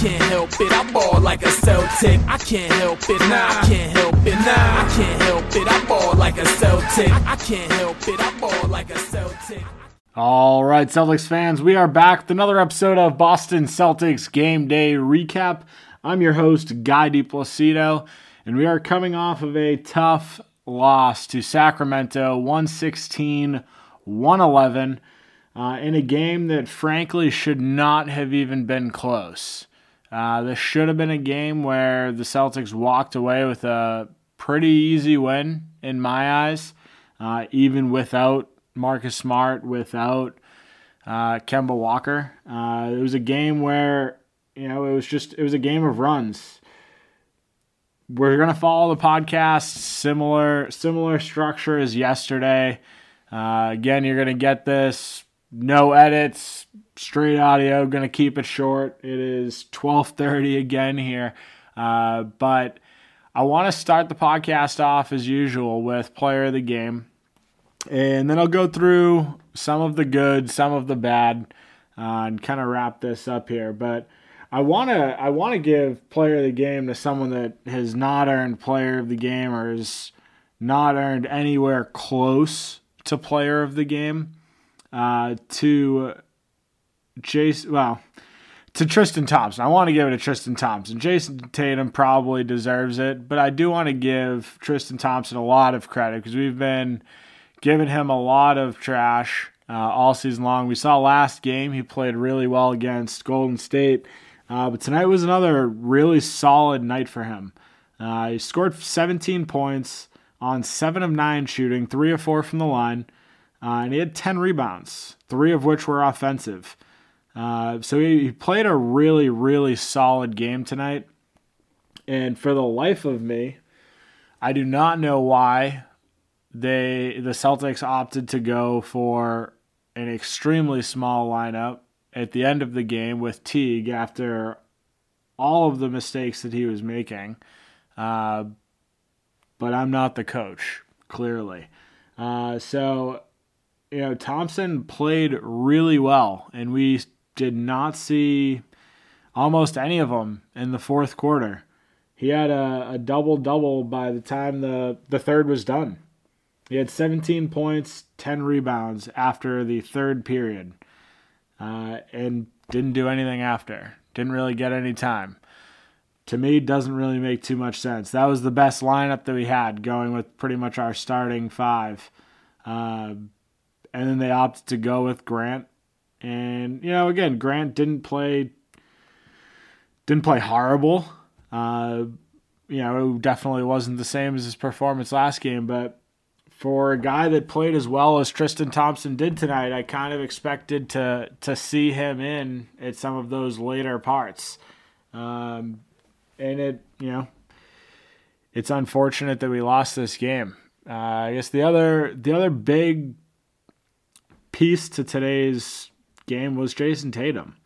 can't help it. I ball like a Celtic. I can't help it. Nah, I can't help it. Nah, I can't help it. I ball like a Celtic. I can't help it. I ball like a Celtic. All right, Celtics fans, we are back with another episode of Boston Celtics Game Day Recap. I'm your host, Guy DePlacido, and we are coming off of a tough loss to Sacramento, 116 111, uh, in a game that frankly should not have even been close. Uh, this should have been a game where the Celtics walked away with a pretty easy win, in my eyes, uh, even without Marcus Smart, without uh, Kemba Walker. Uh, it was a game where you know it was just it was a game of runs. We're gonna follow the podcast similar similar structure as yesterday. Uh, again, you're gonna get this no edits, straight audio. Gonna keep it short. It is 12:30 again here, uh, but I want to start the podcast off as usual with player of the game. And then I'll go through some of the good, some of the bad, uh, and kind of wrap this up here. But I want to I want to give player of the game to someone that has not earned player of the game or has not earned anywhere close to player of the game. Uh, to Jayson, well, to Tristan Thompson. I want to give it to Tristan Thompson. Jayson Tatum probably deserves it, but I do want to give Tristan Thompson a lot of credit because we've been giving him a lot of trash uh, all season long. We saw last game he played really well against Golden State, uh, but tonight was another really solid night for him. Uh, he scored 17 points on 7 of 9 shooting, 3 of 4 from the line, uh, and he had 10 rebounds, 3 of which were offensive. Uh, so he, he played a really, really solid game tonight. And for the life of me, I do not know why they the Celtics opted to go for an extremely small lineup at the end of the game with Teague after all of the mistakes that he was making. Uh, but I'm not the coach, clearly. Uh, so, you know, Thompson played really well, and we did not see almost any of them in the fourth quarter. He had a, a double double by the time the, the third was done. He had 17 points, 10 rebounds after the third period, uh, and didn't do anything after. Didn't really get any time. To me, doesn't really make too much sense. That was the best lineup that we had, going with pretty much our starting five. Uh, and then they opted to go with Grant. And you know, again, Grant didn't play didn't play horrible. Uh, you know, it definitely wasn't the same as his performance last game, but for a guy that played as well as Tristan Thompson did tonight, I kind of expected to to see him in at some of those later parts. Um, and it, you know, it's unfortunate that we lost this game. Uh, I guess the other the other big piece to today's game was Jayson Tatum,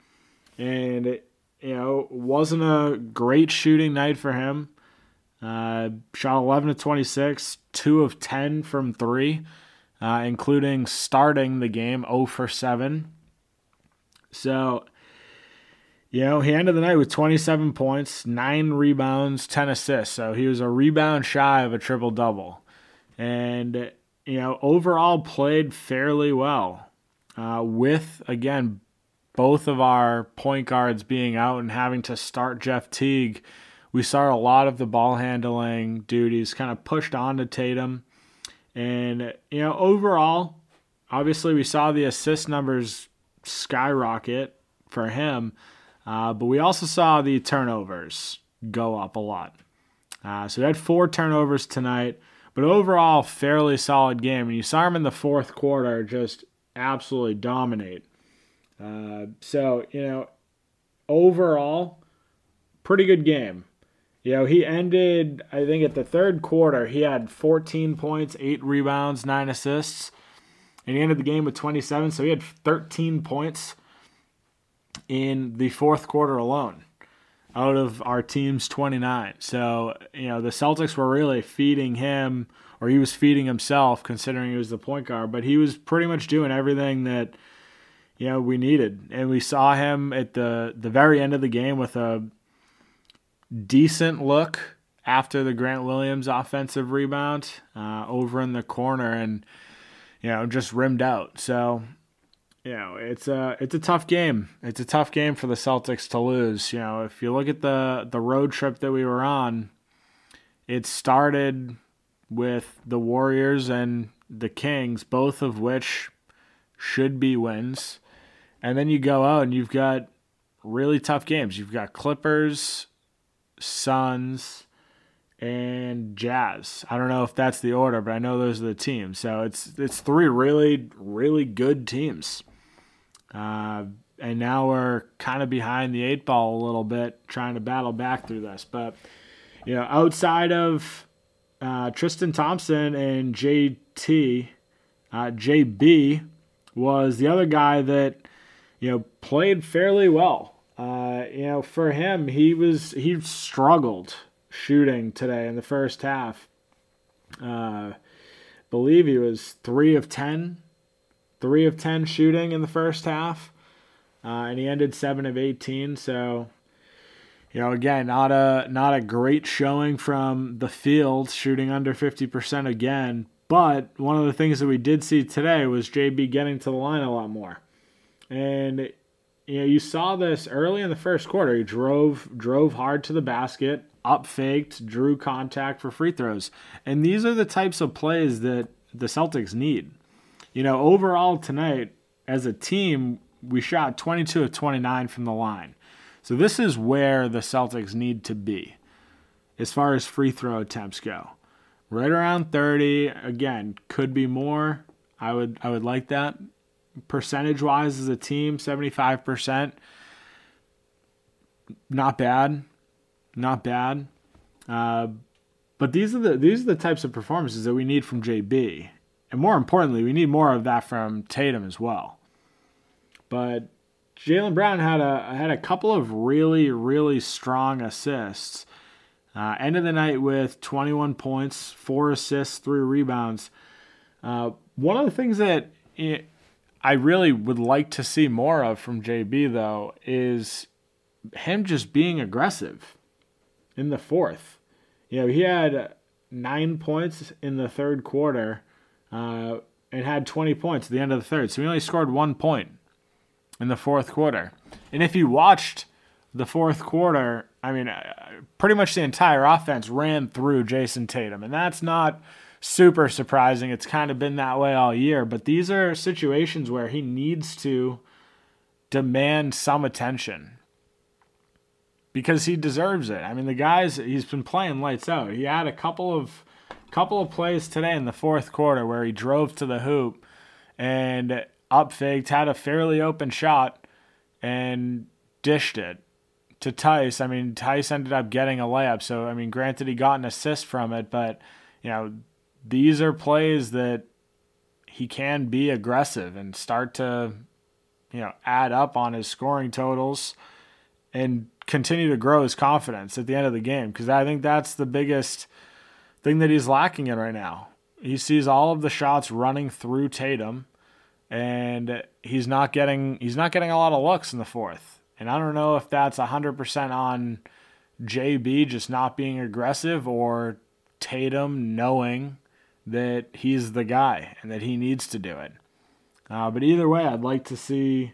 and it, you know wasn't a great shooting night for him. Uh, shot 11 to 26, 2 of 10 from 3, uh, including starting the game 0 for 7. So, you know, he ended the night with 27 points, 9 rebounds, 10 assists. So he was a rebound shy of a triple double. And, you know, overall played fairly well. Uh, with, again, both of our point guards being out and having to start Jeff Teague we saw a lot of the ball handling duties kind of pushed onto Tatum. And, you know, overall, obviously we saw the assist numbers skyrocket for him, uh, but we also saw the turnovers go up a lot. Uh, so we had four turnovers tonight, but overall, fairly solid game. And you saw him in the fourth quarter just absolutely dominate. Uh, so, you know, overall, pretty good game. You know, he ended, I think, at the third quarter, he had 14 points, eight rebounds, nine assists. And he ended the game with 27, so he had 13 points in the fourth quarter alone out of our team's 29. So, you know, the Celtics were really feeding him, or he was feeding himself, considering he was the point guard, but he was pretty much doing everything that, you know we needed, and we saw him at the the very end of the game with a decent look after the Grant Williams offensive rebound uh, over in the corner, and you know just rimmed out. So you know it's a it's a tough game. It's a tough game for the Celtics to lose. You know if you look at the the road trip that we were on, it started with the Warriors and the Kings, both of which should be wins. And then you go out and you've got really tough games. You've got Clippers, Suns, and Jazz. I don't know if that's the order, but I know those are the teams. So it's it's three really really good teams. Uh, and now we're kind of behind the eight ball a little bit, trying to battle back through this. But you know, outside of uh, Tristan Thompson and JT, uh, JB was the other guy that you know played fairly well. Uh, you know, for him, he was he struggled shooting today in the first half. Uh, believe he was three of ten, three of ten shooting in the first half, uh, and he ended seven of eighteen. So, you know, again, not a not a great showing from the field, shooting under fifty percent again. But one of the things that we did see today was JB getting to the line a lot more, and you know, you saw this early in the first quarter. He drove drove hard to the basket, up faked, drew contact for free throws. And these are the types of plays that the Celtics need. You know, overall tonight as a team, we shot 22 of 29 from the line. So this is where the Celtics need to be as far as free throw attempts go. Right around 30, again, could be more. I would I would like that percentage wise as a team, 75%. Not bad. Not bad. Uh, but these are the these are the types of performances that we need from JB. And more importantly, we need more of that from Tatum as well. But Jaylen Brown had a had a couple of really, really strong assists. Uh, end of the night with 21 points, four assists, three rebounds. Uh, one of the things that it, I really would like to see more of from JB though is him just being aggressive in the fourth. You know, he had nine points in the third quarter uh, and had 20 points at the end of the third. So he only scored one point in the fourth quarter. And if you watched the fourth quarter, I mean, uh, pretty much the entire offense ran through Jason Tatum. And that's not super surprising. It's kind of been that way all year, but these are situations where he needs to demand some attention because he deserves it. I mean, the guys he's been playing lights out. He had a couple of couple of plays today in the fourth quarter where he drove to the hoop and up faked, had a fairly open shot and dished it to Theis. I mean, Theis ended up getting a layup. So, I mean, granted he got an assist from it, but you know, these are plays that he can be aggressive and start to, you know, add up on his scoring totals and continue to grow his confidence at the end of the game. Because I think that's the biggest thing that he's lacking in right now. He sees all of the shots running through Tatum, and he's not getting he's not getting a lot of looks in the fourth. And I don't know if that's hundred percent on JB just not being aggressive or Tatum knowing that he's the guy and that he needs to do it. Uh, but either way, I'd like to see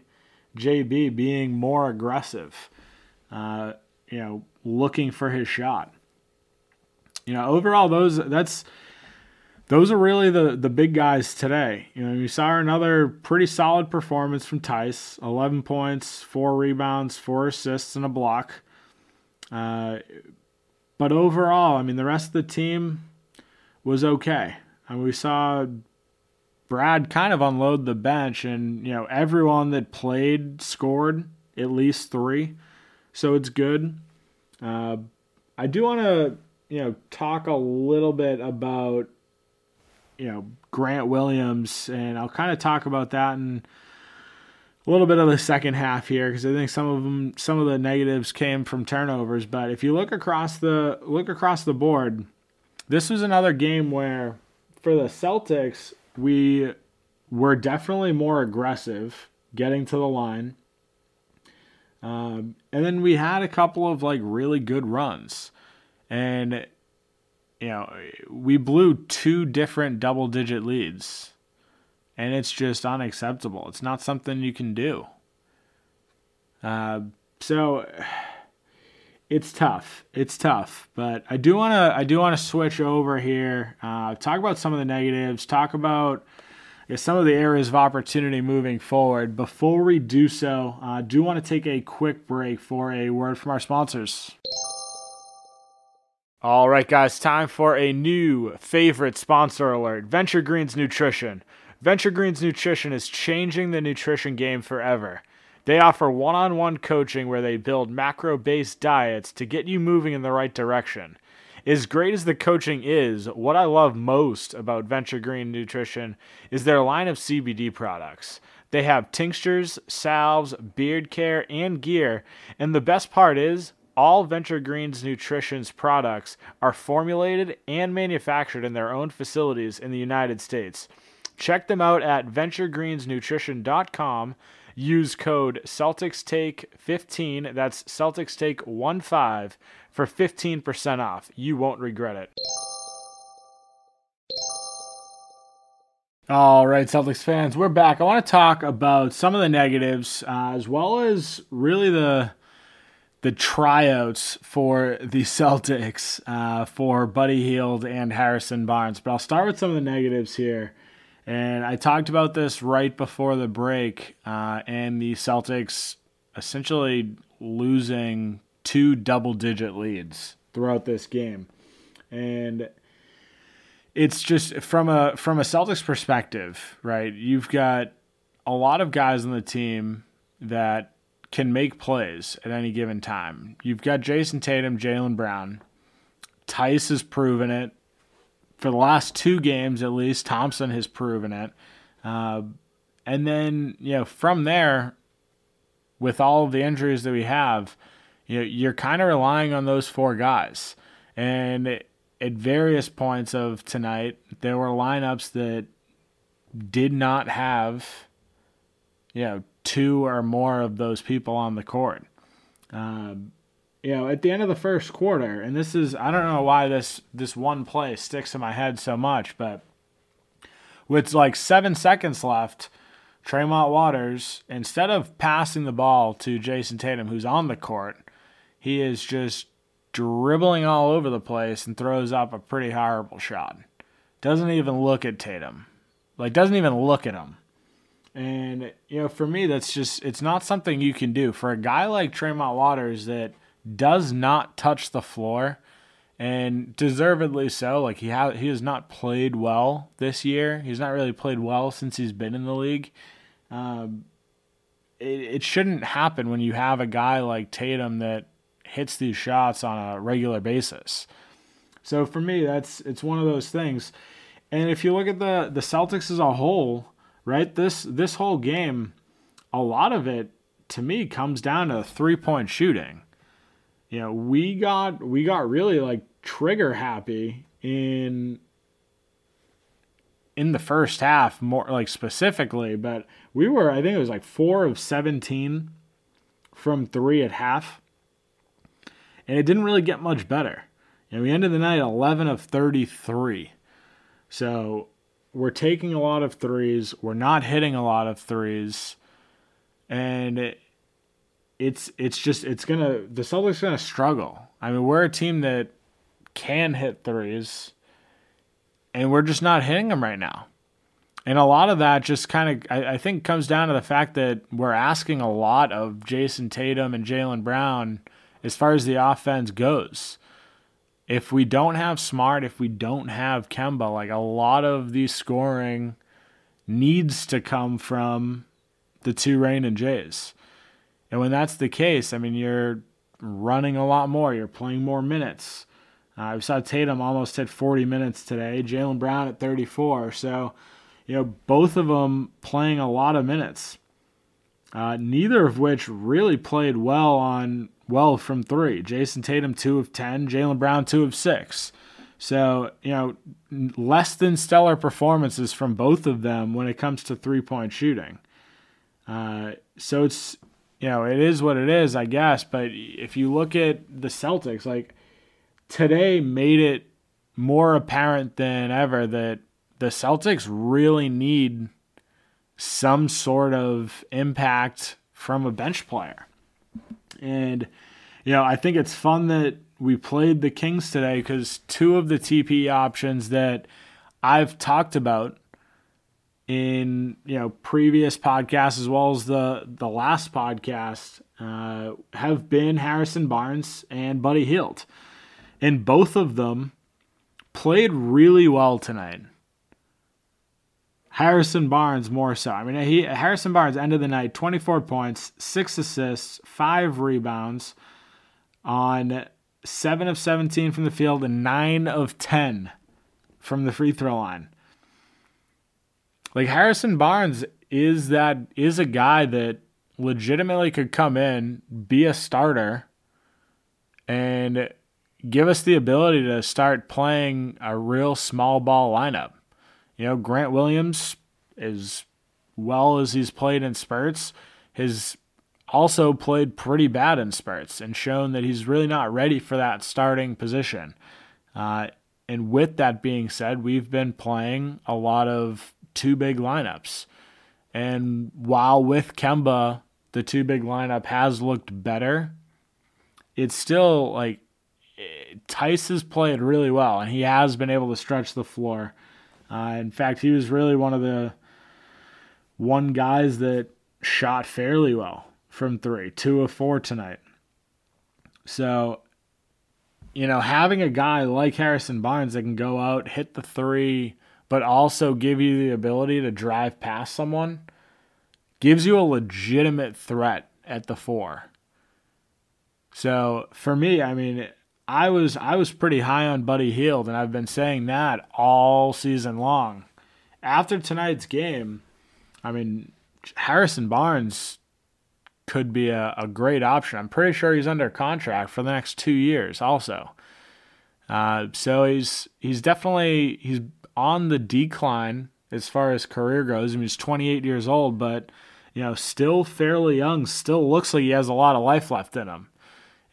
JB being more aggressive, uh, you know, looking for his shot. You know, overall, those that's those are really the the big guys today. You know, you saw another pretty solid performance from Theis: eleven points, four rebounds, four assists, and a block. Uh, but overall, I mean, the rest of the team was okay. And we saw Brad kind of unload the bench, and you know everyone that played scored at least three, so it's good. Uh, I do want to you know talk a little bit about you know Grant Williams, and I'll kind of talk about that in a little bit of the second half here because I think some of them, some of the negatives came from turnovers. But if you look across the look across the board, this was another game where for the Celtics we were definitely more aggressive getting to the line. Um, and then we had a couple of like really good runs. And, you know, we blew two different double digit leads. And it's just unacceptable. It's not something you can do. Uh, so it's tough. It's tough, but I do want to I do want to switch over here. Uh, talk about some of the negatives. Talk about some of the areas of opportunity moving forward. Before we do so, I uh, do want to take a quick break for a word from our sponsors. All right, guys, time for a new favorite sponsor alert Venture Greens Nutrition. Venture Greens Nutrition is changing the nutrition game forever. They offer one on one coaching where they build macro based diets to get you moving in the right direction. As great as the coaching is, what I love most about Venture Green Nutrition is their line of CBD products. They have tinctures, salves, beard care, and gear, and the best part is all Venture Greens Nutrition's products are formulated and manufactured in their own facilities in the United States. Check them out at venturegreensnutrition.com Use code Celtics Take 15. That's Celtics Take 1 5 for 15% off. You won't regret it. All right, Celtics fans, we're back. I want to talk about some of the negatives uh, as well as really the the tryouts for the Celtics uh, for Buddy Hield and Harrison Barnes. But I'll start with some of the negatives here. And I talked about this right before the break, uh, and the Celtics essentially losing two double digit leads throughout this game. And it's just from a from a Celtics perspective, right? You've got a lot of guys on the team that can make plays at any given time. You've got Jayson Tatum, Jaylen Brown. Theis has proven it for the last two games at least, Thompson has proven it. Uh, and then you know from there, with all of the injuries that we have, you know you're kind of relying on those four guys. And at various points of tonight, there were lineups that did not have, you know, two or more of those people on the court. Um, you know, at the end of the first quarter, and this is I don't know why this this one play sticks in my head so much, but with like seven seconds left, Tremont Waters, instead of passing the ball to Jayson Tatum, who's on the court, he is just dribbling all over the place and throws up a pretty horrible shot. Doesn't even look at Tatum. Like doesn't even look at him. And you know, for me that's just it's not something you can do. For a guy like Tremont Waters that does not touch the floor, and deservedly so. Like he ha- he has not played well this year. He's not really played well since he's been in the league. Um, it, it shouldn't happen when you have a guy like Tatum that hits these shots on a regular basis. So for me, that's it's one of those things. And if you look at the the Celtics as a whole, right? This this whole game, a lot of it to me comes down to three point shooting you know, we got we got really like trigger happy in in the first half more like specifically, but we were I think it was like 4 of 17 from 3 at half. And it didn't really get much better. And we ended the night 11 of 33. So, we're taking a lot of threes, we're not hitting a lot of threes. And it, it's it's just it's gonna the Celtics gonna struggle. I mean, we're a team that can hit threes, and we're just not hitting them right now. And a lot of that just kind of I, I think comes down to the fact that we're asking a lot of Jayson Tatum and Jaylen Brown as far as the offense goes. If we don't have Smart, if we don't have Kemba, like a lot of the scoring needs to come from the two Raining Jays. And when that's the case, I mean, you're running a lot more, you're playing more minutes. Uh, saw Tatum almost hit 40 minutes today, Jaylen Brown at 34. So, you know, both of them playing a lot of minutes. Uh, neither of which really played well on well from three. Jayson Tatum two of ten, Jaylen Brown two of six. So you know, less than stellar performances from both of them when it comes to three point shooting. Uh, so it's you know it is what it is, I guess. But if you look at the Celtics, like today made it more apparent than ever that the Celtics really need some sort of impact from a bench player. And, you know, I think it's fun that we played the Kings today because two of the TPE options that I've talked about in you know previous podcasts as well as the the last podcast uh, have been Harrison Barnes and Buddy Hield, and both of them played really well tonight. Harrison Barnes more so. I mean, he Harrison Barnes end of the night 24 points, 6 assists, 5 rebounds on 7 of 17 from the field and 9 of 10 from the free throw line. Like Harrison Barnes is that is a guy that legitimately could come in, be a starter and give us the ability to start playing a real small ball lineup. You know, Grant Williams, as well as he's played in spurts, has also played pretty bad in spurts and shown that he's really not ready for that starting position. Uh, and with that being said, we've been playing a lot of two big lineups. And while with Kemba, the two big lineup has looked better, it's still like Theis has played really well, and he has been able to stretch the floor. Uh, in fact, he was really one of the one guys that shot fairly well from three, two of four tonight. So, you know, having a guy like Harrison Barnes that can go out, hit the three, but also give you the ability to drive past someone gives you a legitimate threat at the four. So for me, I mean, I was I was pretty high on Buddy Hield, and I've been saying that all season long. After tonight's game, I mean, Harrison Barnes could be a, a great option. I'm pretty sure he's under contract for the next two years, also. Uh, so he's he's definitely he's on the decline as far as career goes. I mean, he's 28 years old, but you know, still fairly young. Still looks like he has a lot of life left in him.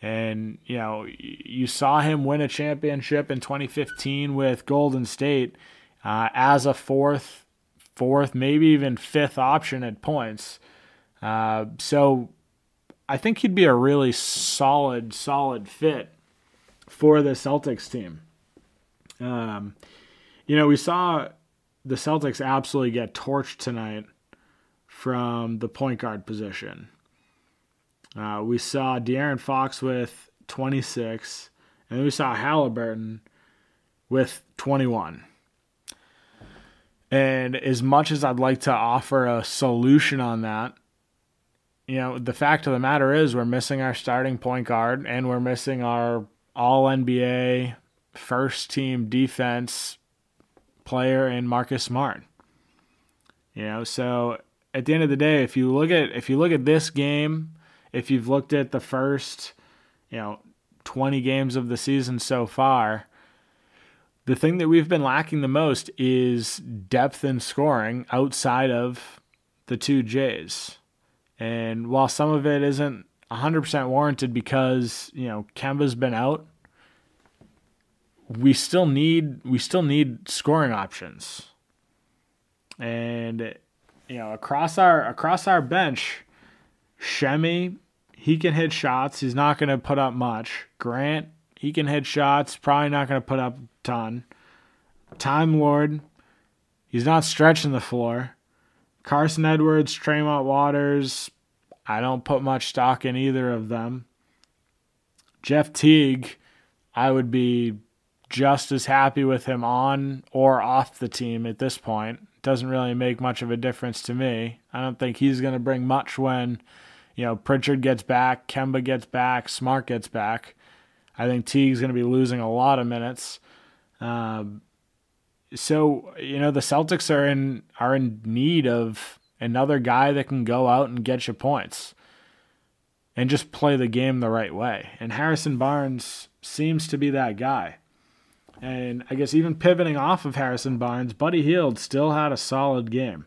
And, you know, you saw him win a championship in 2015 with Golden State uh, as a fourth, fourth, maybe even fifth option at points. Uh, so I think he'd be a really solid, solid fit for the Celtics team. Um, you know, we saw the Celtics absolutely get torched tonight from the point guard position. Uh, we saw De'Aaron Fox with 26, and we saw Halliburton with 21. And as much as I'd like to offer a solution on that, you know, the fact of the matter is we're missing our starting point guard and we're missing our all NBA first team defense player in Marcus Smart. You know, so at the end of the day, if you look at if you look at this game if you've looked at the first, you know, 20 games of the season so far, the thing that we've been lacking the most is depth in scoring outside of the two Jays. And while some of it isn't 100% warranted because, you know, Kemba's been out, we still need we still need scoring options. And you know, across our across our bench, Semi, he can hit shots. He's not going to put up much. Grant, he can hit shots. Probably not going to put up a ton. Time Lord, he's not stretching the floor. Carsen Edwards, Tremont Waters, I don't put much stock in either of them. Jeff Teague, I would be just as happy with him on or off the team at this point. Doesn't really make much of a difference to me. I don't think he's going to bring much when you know, Pritchard gets back, Kemba gets back, Smart gets back. I think Teague's going to be losing a lot of minutes. Um, so you know the Celtics are in are in need of another guy that can go out and get you points and just play the game the right way. And Harrison Barnes seems to be that guy. And I guess even pivoting off of Harrison Barnes, Buddy Hield still had a solid game.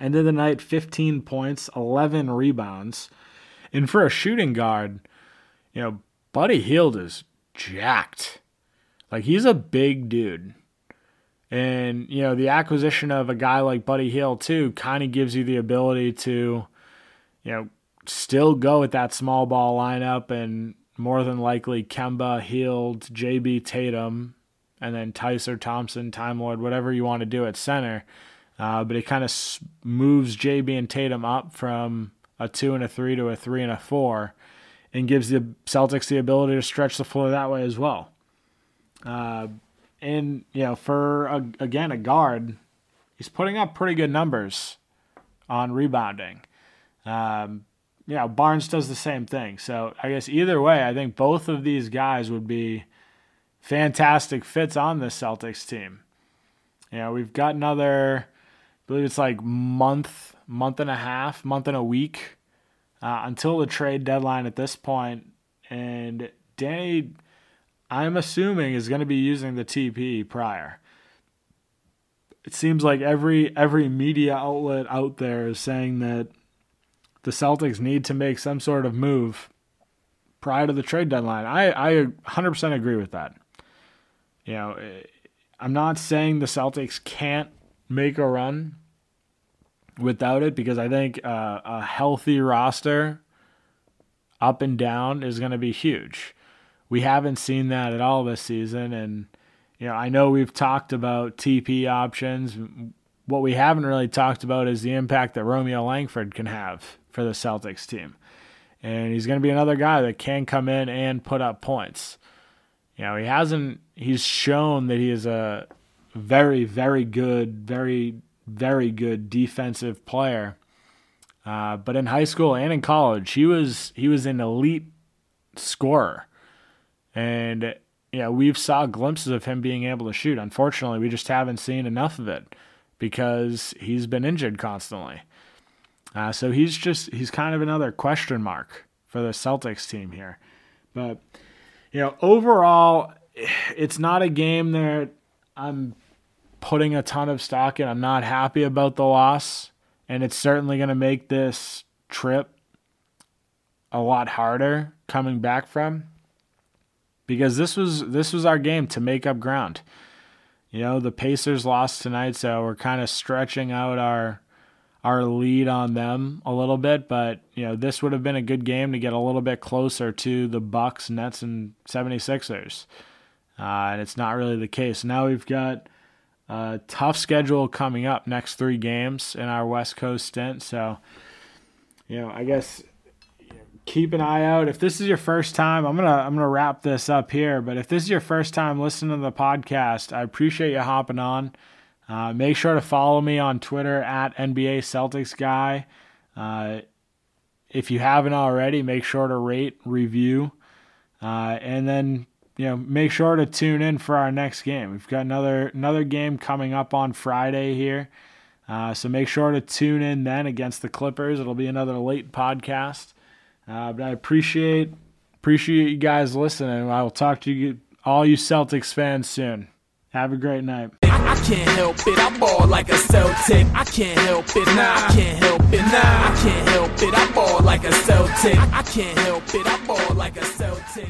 End of the night, 15 points, 11 rebounds. And for a shooting guard, you know, Buddy Hield is jacked. Like he's a big dude. And, you know, the acquisition of a guy like Buddy Hield, too, kind of gives you the ability to, you know, still go with that small ball lineup and more than likely Kemba, Hield, JB Tatum, and then Tyser Thompson, Time Lord, whatever you want to do at center. Uh, but it kind of moves JB and Tatum up from a two and a three to a three and a four and gives the Celtics the ability to stretch the floor that way as well. Uh, and you know, for a, again a guard, he's putting up pretty good numbers on rebounding. Um, you know, Barnes does the same thing. So I guess either way, I think both of these guys would be fantastic fits on this Celtics team. You know, we've got another, believe it's like month, month and a half, month and a week uh, until the trade deadline at this point. And Danny I'm assuming is going to be using the TPE prior. It seems like every every media outlet out there is saying that the Celtics need to make some sort of move prior to the trade deadline. I I 100% agree with that. You know, I'm not saying the Celtics can't make a run without it because I think uh, a healthy roster up and down is going to be huge we haven't seen that at all this season. And, you know, I know we've talked about TPE options. What we haven't really talked about is the impact that Romeo Langford can have for the Celtics team. And he's going to be another guy that can come in and put up points. You know, he hasn't, he's shown that he is a very, very good, very, very good defensive player. Uh, but in high school and in college, he was he was an elite scorer. And yeah, we've saw glimpses of him being able to shoot. Unfortunately, we just haven't seen enough of it because he's been injured constantly. Uh, so he's just he's kind of another question mark for the Celtics team here. But you know, overall, it's not a game that I'm putting a ton of stock in. I'm not happy about the loss, and it's certainly going to make this trip a lot harder coming back from because this was this was our game to make up ground. You know, the Pacers lost tonight, so we're kind of stretching out our our lead on them a little bit, but you know, this would have been a good game to get a little bit closer to the Bucks, Nets and 76ers. Uh, and it's not really the case. Now we've got a tough schedule coming up next 3 games in our West Coast stint, so you know, I guess keep an eye out. If this is your first time, I'm gonna I'm gonna wrap this up here. But if this is your first time listening to the podcast, I appreciate you hopping on. Uh, make sure to follow me on Twitter at NBA Celtics Guy. Uh, if you haven't already, make sure to rate, review, uh, and then you know make sure to tune in for our next game. We've got another another game coming up on Friday here. Uh, so make sure to tune in then against the Clippers. It'll be another late podcast. Uh, but I appreciate appreciate you guys listening. I will talk to you all you Celtics fans soon. Have a great night. I can't help it, I ball like a Celtic. I can't help it, nah, I can't help it, nah, I can't help it, I ball like a Celtic. I can't help it, I ball like a Celtic.